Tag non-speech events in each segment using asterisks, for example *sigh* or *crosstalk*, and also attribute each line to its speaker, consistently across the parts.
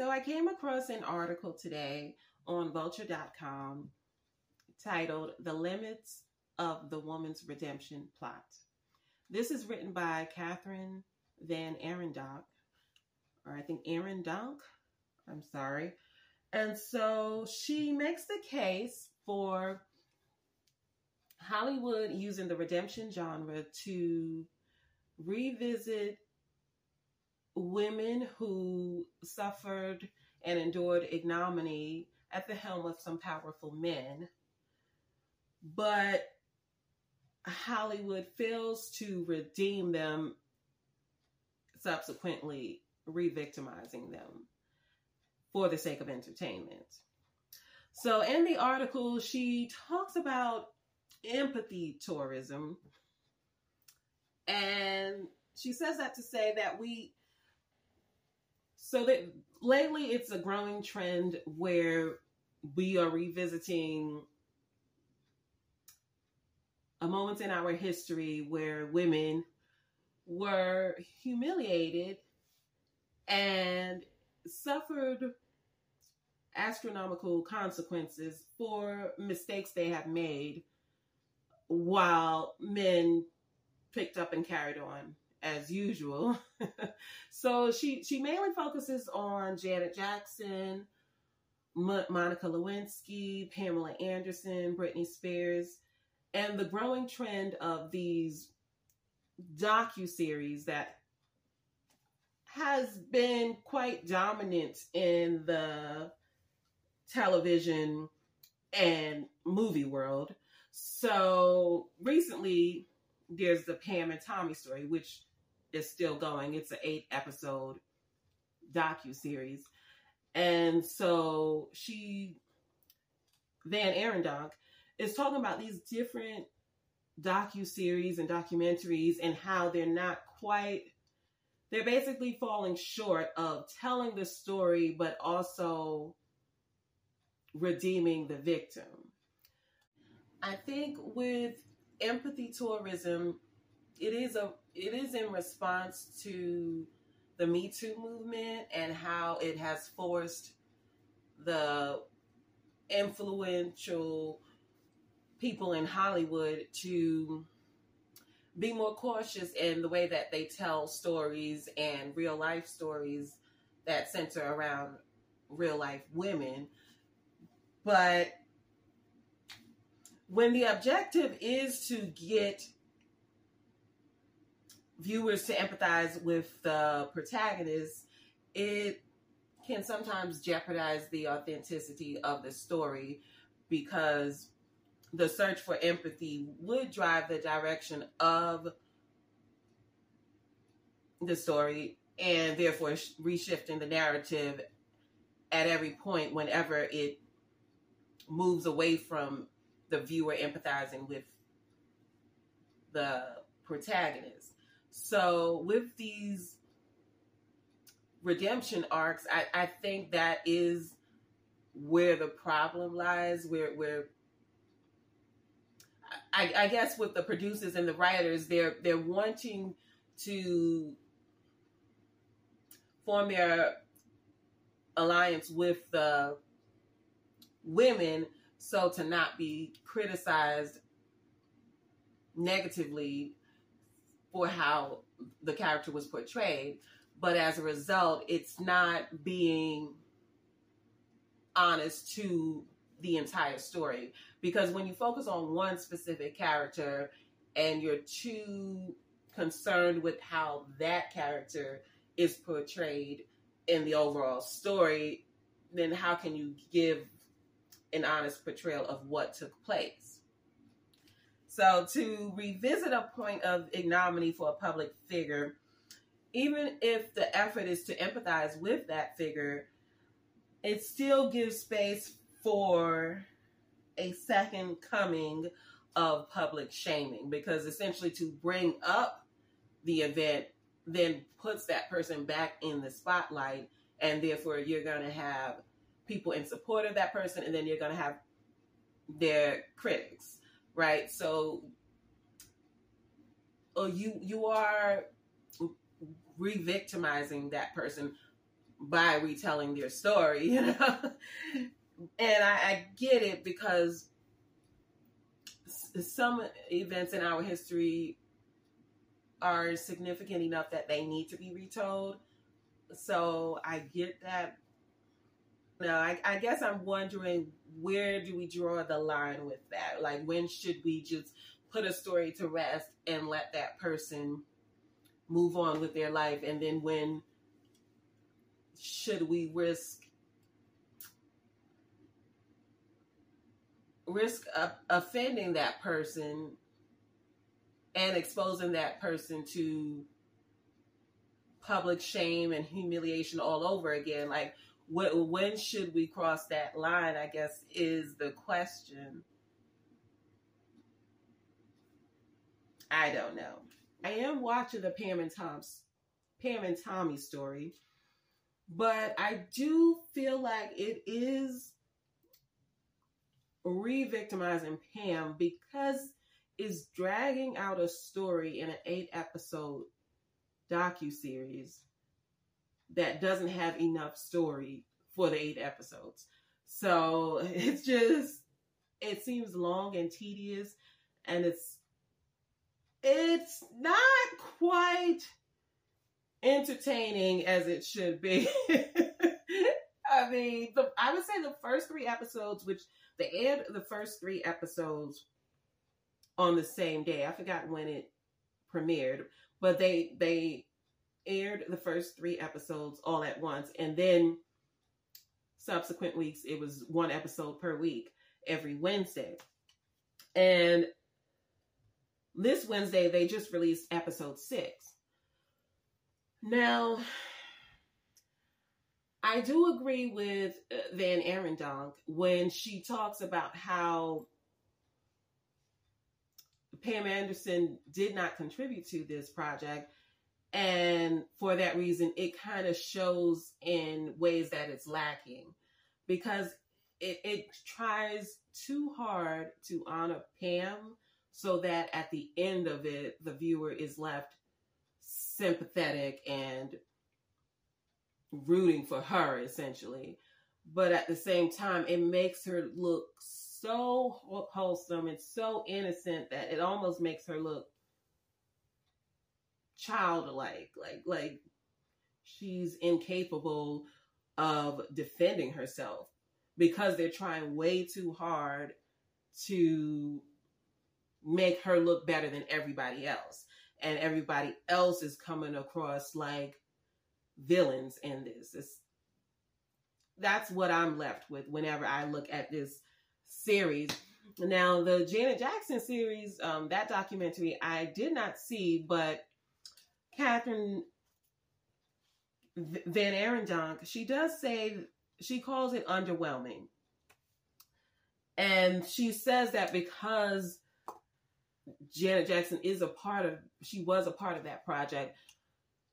Speaker 1: So I came across an article today on vulture.com titled The Limits of the Woman's Redemption Plot. This is written by Kathryn Van Arendonk, or I think Arendonk. I'm sorry. And so she makes the case for Hollywood using the redemption genre to revisit women who suffered and endured ignominy at the helm of some powerful men. But Hollywood fails to redeem them, subsequently re victimizing them for the sake of entertainment. So, in the article, she talks about empathy tourism. And she says that to say that we so that lately it's a growing trend where we are revisiting a moment in our history where women were humiliated and suffered astronomical consequences for mistakes they have made while men picked up and carried on as usual. *laughs* so she she mainly focuses on Janet Jackson, M- Monica Lewinsky, Pamela Anderson, Britney Spears, and the growing trend of these docu series that has been quite dominant in the television and movie world. So recently, there's the Pam and Tommy story, which is still going. It's an eight episode docu series, and so she, Van Arendonk, is talking about these different docu series and documentaries and how they're not quite. They're basically falling short of telling the story, but also redeeming the victim. I think with empathy tourism, it is a it is in response to the Me Too movement and how it has forced the influential people in Hollywood to be more cautious in the way that they tell stories and real life stories that center around real life women. But when the objective is to get viewers to empathize with the protagonist, it can sometimes jeopardize the authenticity of the story because the search for empathy would drive the direction of the story and therefore reshifting the narrative at every point whenever it moves away from the viewer empathizing with the protagonist. So with these redemption arcs, I, I think that is where the problem lies, where where I, I guess with the producers and the writers, they're they're wanting to form their alliance with the women so to not be criticized negatively for how the character was portrayed, but as a result, it's not being honest to the entire story. Because when you focus on one specific character and you're too concerned with how that character is portrayed in the overall story, then how can you give an honest portrayal of what took place. So, to revisit a point of ignominy for a public figure, even if the effort is to empathize with that figure, it still gives space for a second coming of public shaming. Because essentially to bring up the event then puts that person back in the spotlight and therefore you're going to have people in support of that person, and then you're going to have their critics, right? So, oh, you you are re-victimizing that person by retelling their story, you know. *laughs* and I, I get it because some events in our history are significant enough that they need to be retold. So I get that. Now, I, I guess I'm wondering where do we draw the line with that? Like, when should we just put a story to rest and let that person move on with their life? And then when should we risk risk offending that person and exposing that person to public shame and humiliation all over again. Like, when should we cross that line? I guess is the question. I don't know. I am watching the Pam and Tom's Pam and Tommy story, but I do feel like it is re-victimizing Pam because it's dragging out a story in an eight episode docu series that doesn't have enough story for the eight episodes. So *laughs* it's just it seems long and tedious and it's it's not quite entertaining as it should be. *laughs* I mean, the, I would say the first three episodes, which they aired the first three episodes on the same day. I forgot when it premiered, but they they aired the first three episodes all at once, and then subsequent weeks it was one episode per week every Wednesday. And this Wednesday they just released episode six. Now, I do agree with uh, Van Arendonk when she talks about how Pam Anderson did not contribute to this project. And for that reason, it kind of shows in ways that it's lacking because it, it tries too hard to honor Pam so that at the end of it, the viewer is left sympathetic and rooting for her essentially. But at the same time, it makes her look so wholesome and so innocent that it almost makes her look childlike, like like she's incapable of defending herself because they're trying way too hard to make her look better than everybody else. And everybody else is coming across like villains in this. It's, that's what I'm left with whenever I look at this series. Now, the Janet Jackson series, um, that documentary, I did not see, but Kathryn Van Arendonk, she does say she calls it underwhelming. And she says that because Janet Jackson is a part of, she was a part of that project,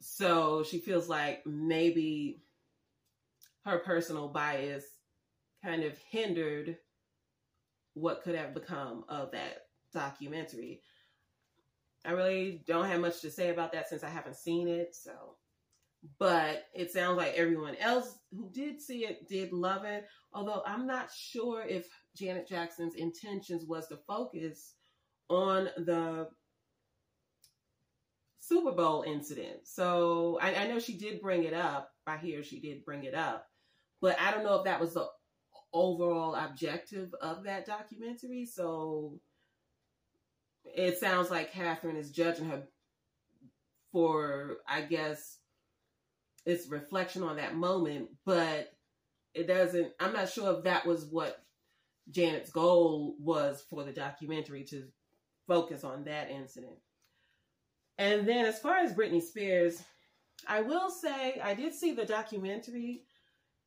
Speaker 1: so she feels like maybe her personal bias kind of hindered what could have become of that documentary. I really don't have much to say about that since I haven't seen it. So, but it sounds like everyone else who did see it did love it. Although I'm not sure if Janet Jackson's intentions was to focus on the Super Bowl incident. So I, I know she did bring it up. I hear she did bring it up, but I don't know if that was the overall objective of that documentary. So it sounds like Kathryn is judging her for, I guess, its reflection on that moment, but it doesn't, I'm not sure if that was what Janet's goal was for the documentary to focus on that incident. And then as far as Britney Spears, I will say I did see the documentary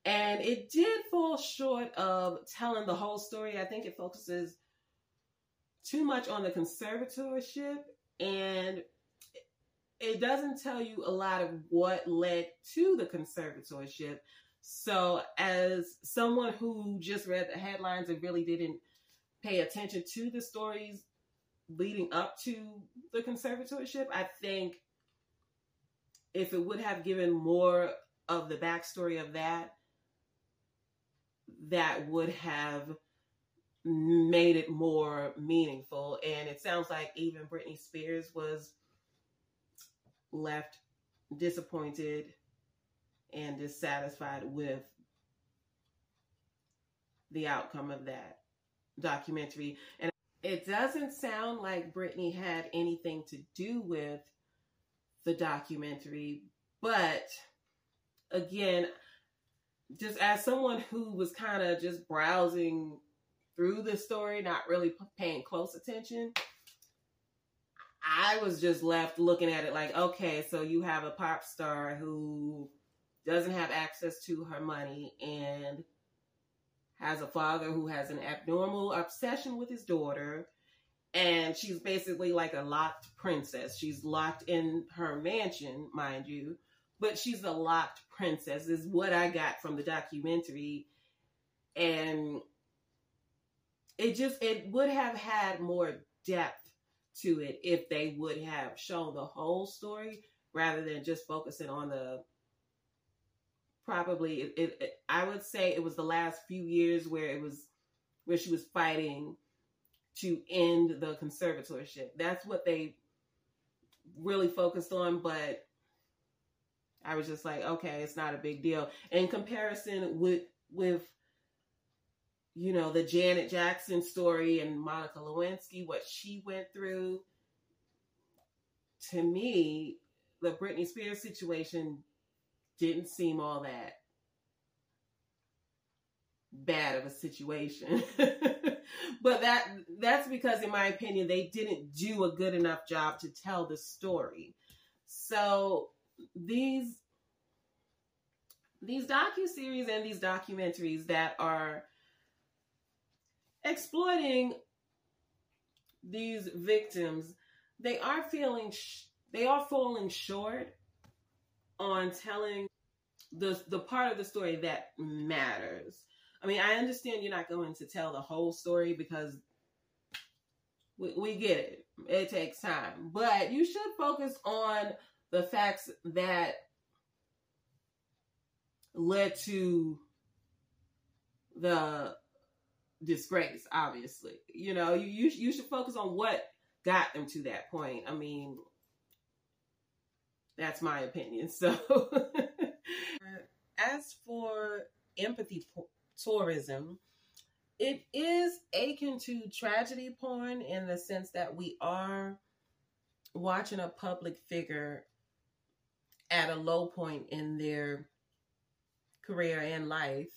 Speaker 1: and it did fall short of telling the whole story. I think it focuses too much on the conservatorship and it doesn't tell you a lot of what led to the conservatorship. So, as someone who just read the headlines and really didn't pay attention to the stories leading up to the conservatorship, I think if it would have given more of the backstory of that that would have made it more meaningful. And it sounds like even Britney Spears was left disappointed and dissatisfied with the outcome of that documentary. And it doesn't sound like Britney had anything to do with the documentary, but again, just as someone who was kind of just browsing through the story, not really paying close attention, I was just left looking at it like, okay, so you have a pop star who doesn't have access to her money and has a father who has an abnormal obsession with his daughter. And she's basically like a locked princess. She's locked in her mansion, mind you, but she's a locked princess, is what I got from the documentary. And it just, it would have had more depth to it if they would have shown the whole story rather than just focusing on the probably it, it, it, I would say it was the last few years where it was where she was fighting to end the conservatorship. That's what they really focused on, but I was just like, okay, it's not a big deal. In comparison with with you know the Janet Jackson story and Monica Lewinsky, what she went through. To me, the Britney Spears situation didn't seem all that bad of a situation. *laughs* but that that's because in my opinion they didn't do a good enough job to tell the story. So these these docu series and these documentaries that are exploiting these victims, they are feeling sh- they are falling short on telling the the part of the story that matters. I mean, I understand you're not going to tell the whole story because we, we get it. It takes time. But you should focus on the facts that led to the disgrace, obviously. You know, you, you, you should focus on what got them to that point. I mean, that's my opinion. So, *laughs* as for empathy tourism, it is akin to tragedy porn in the sense that we are watching a public figure at a low point in their career and life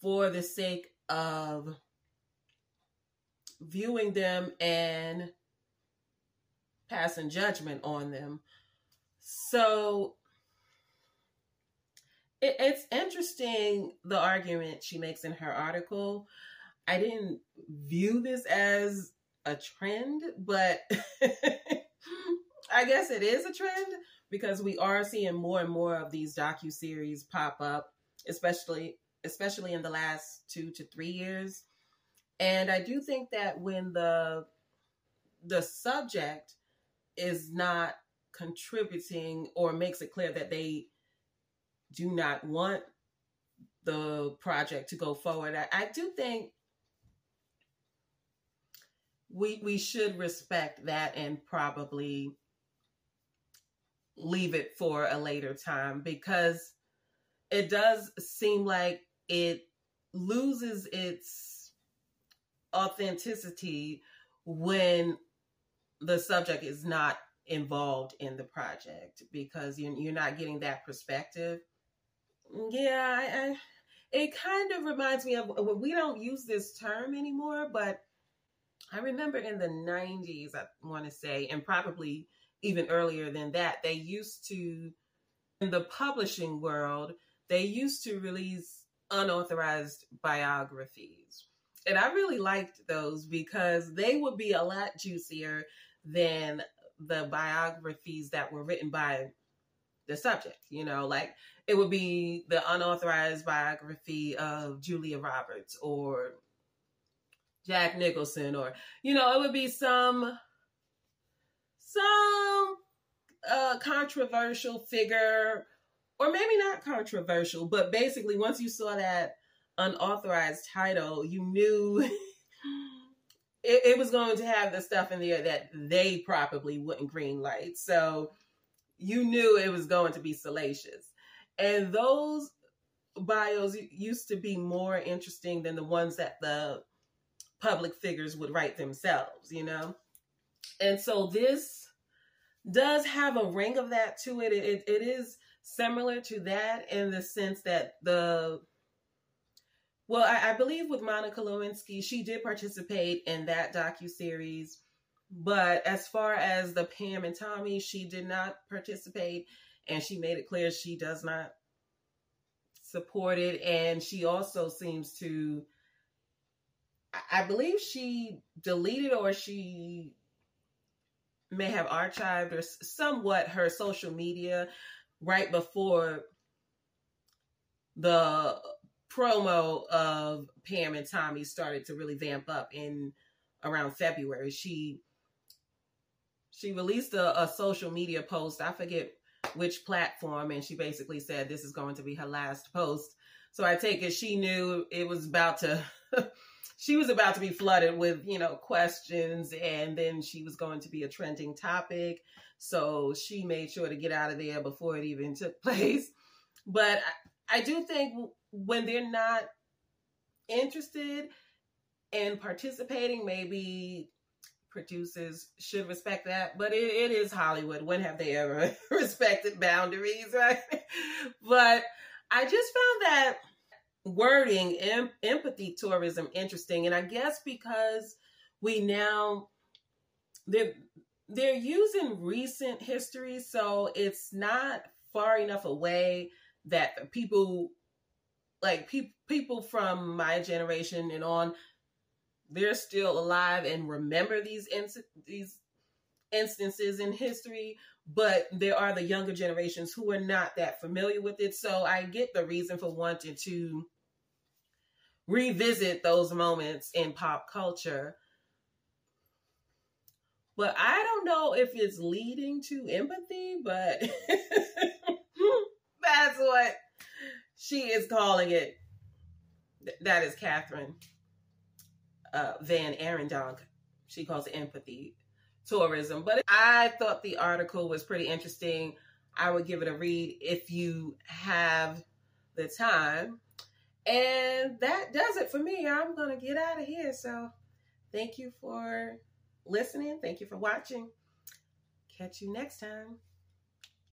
Speaker 1: for the sake of viewing them and passing judgment on them. So it, it's interesting the argument she makes in her article. I didn't view this as a trend, but *laughs* I guess it is a trend because we are seeing more and more of these docu series pop up, especially especially in the last two to three years. And I do think that when the the subject is not contributing or makes it clear that they do not want the project to go forward, I, I do think we we should respect that and probably leave it for a later time because it does seem like it loses its authenticity when the subject is not involved in the project because you're, you're not getting that perspective. Yeah, I, I, it kind of reminds me of we don't use this term anymore, but I remember in the 90s, I want to say, and probably even earlier than that, they used to, in the publishing world, they used to release unauthorized biographies. And I really liked those because they would be a lot juicier than the biographies that were written by the subject. You know, like it would be the unauthorized biography of Julia Roberts or Jack Nicholson, or you know, it would be some some uh, controversial figure or maybe not controversial, but basically once you saw that unauthorized title, you knew *laughs* it, it, was going to have the stuff in there that they probably wouldn't green light. So you knew it was going to be salacious. And those bios used to be more interesting than the ones that the public figures would write themselves, you know? And so this does have a ring of that to it. It, it, it is similar to that in the sense that the well, I, I believe with Monica Lewinsky, she did participate in that docu series, but as far as the Pam and Tommy, she did not participate, and she made it clear she does not support it, and she also seems to. I believe she deleted or she may have archived or somewhat her social media right before the promo of Pam and Tommy started to really vamp up in around February. She she released a, a, social media post. I forget which platform, and she basically said this is going to be her last post. So I take it she knew it was about to. *laughs* she was about to be flooded with you know questions, and then she was going to be a trending topic. So she made sure to get out of there before it even took *laughs* place. But I, I do think when they're not interested in participating, maybe producers should respect that. But it, it is Hollywood. When have they ever *laughs* respected boundaries, right? but I just found that wording em- empathy tourism interesting. And I guess because we now they're they're using recent history, so it's not far enough away that people like pe- people from my generation and on they're still alive and remember these these instances in history but there are the younger generations who are not that familiar with it so i get the reason for wanting to revisit those moments in pop culture but i don't know if it's leading to empathy but *laughs* that's what she is calling it. That is Kathryn uh, Van Arendonk. She calls it empathy tourism. But I thought the article was pretty interesting. I would give it a read if you have the time. And that does it for me. I'm going to get out of here. So thank you for listening. Thank you for watching. Catch you next time.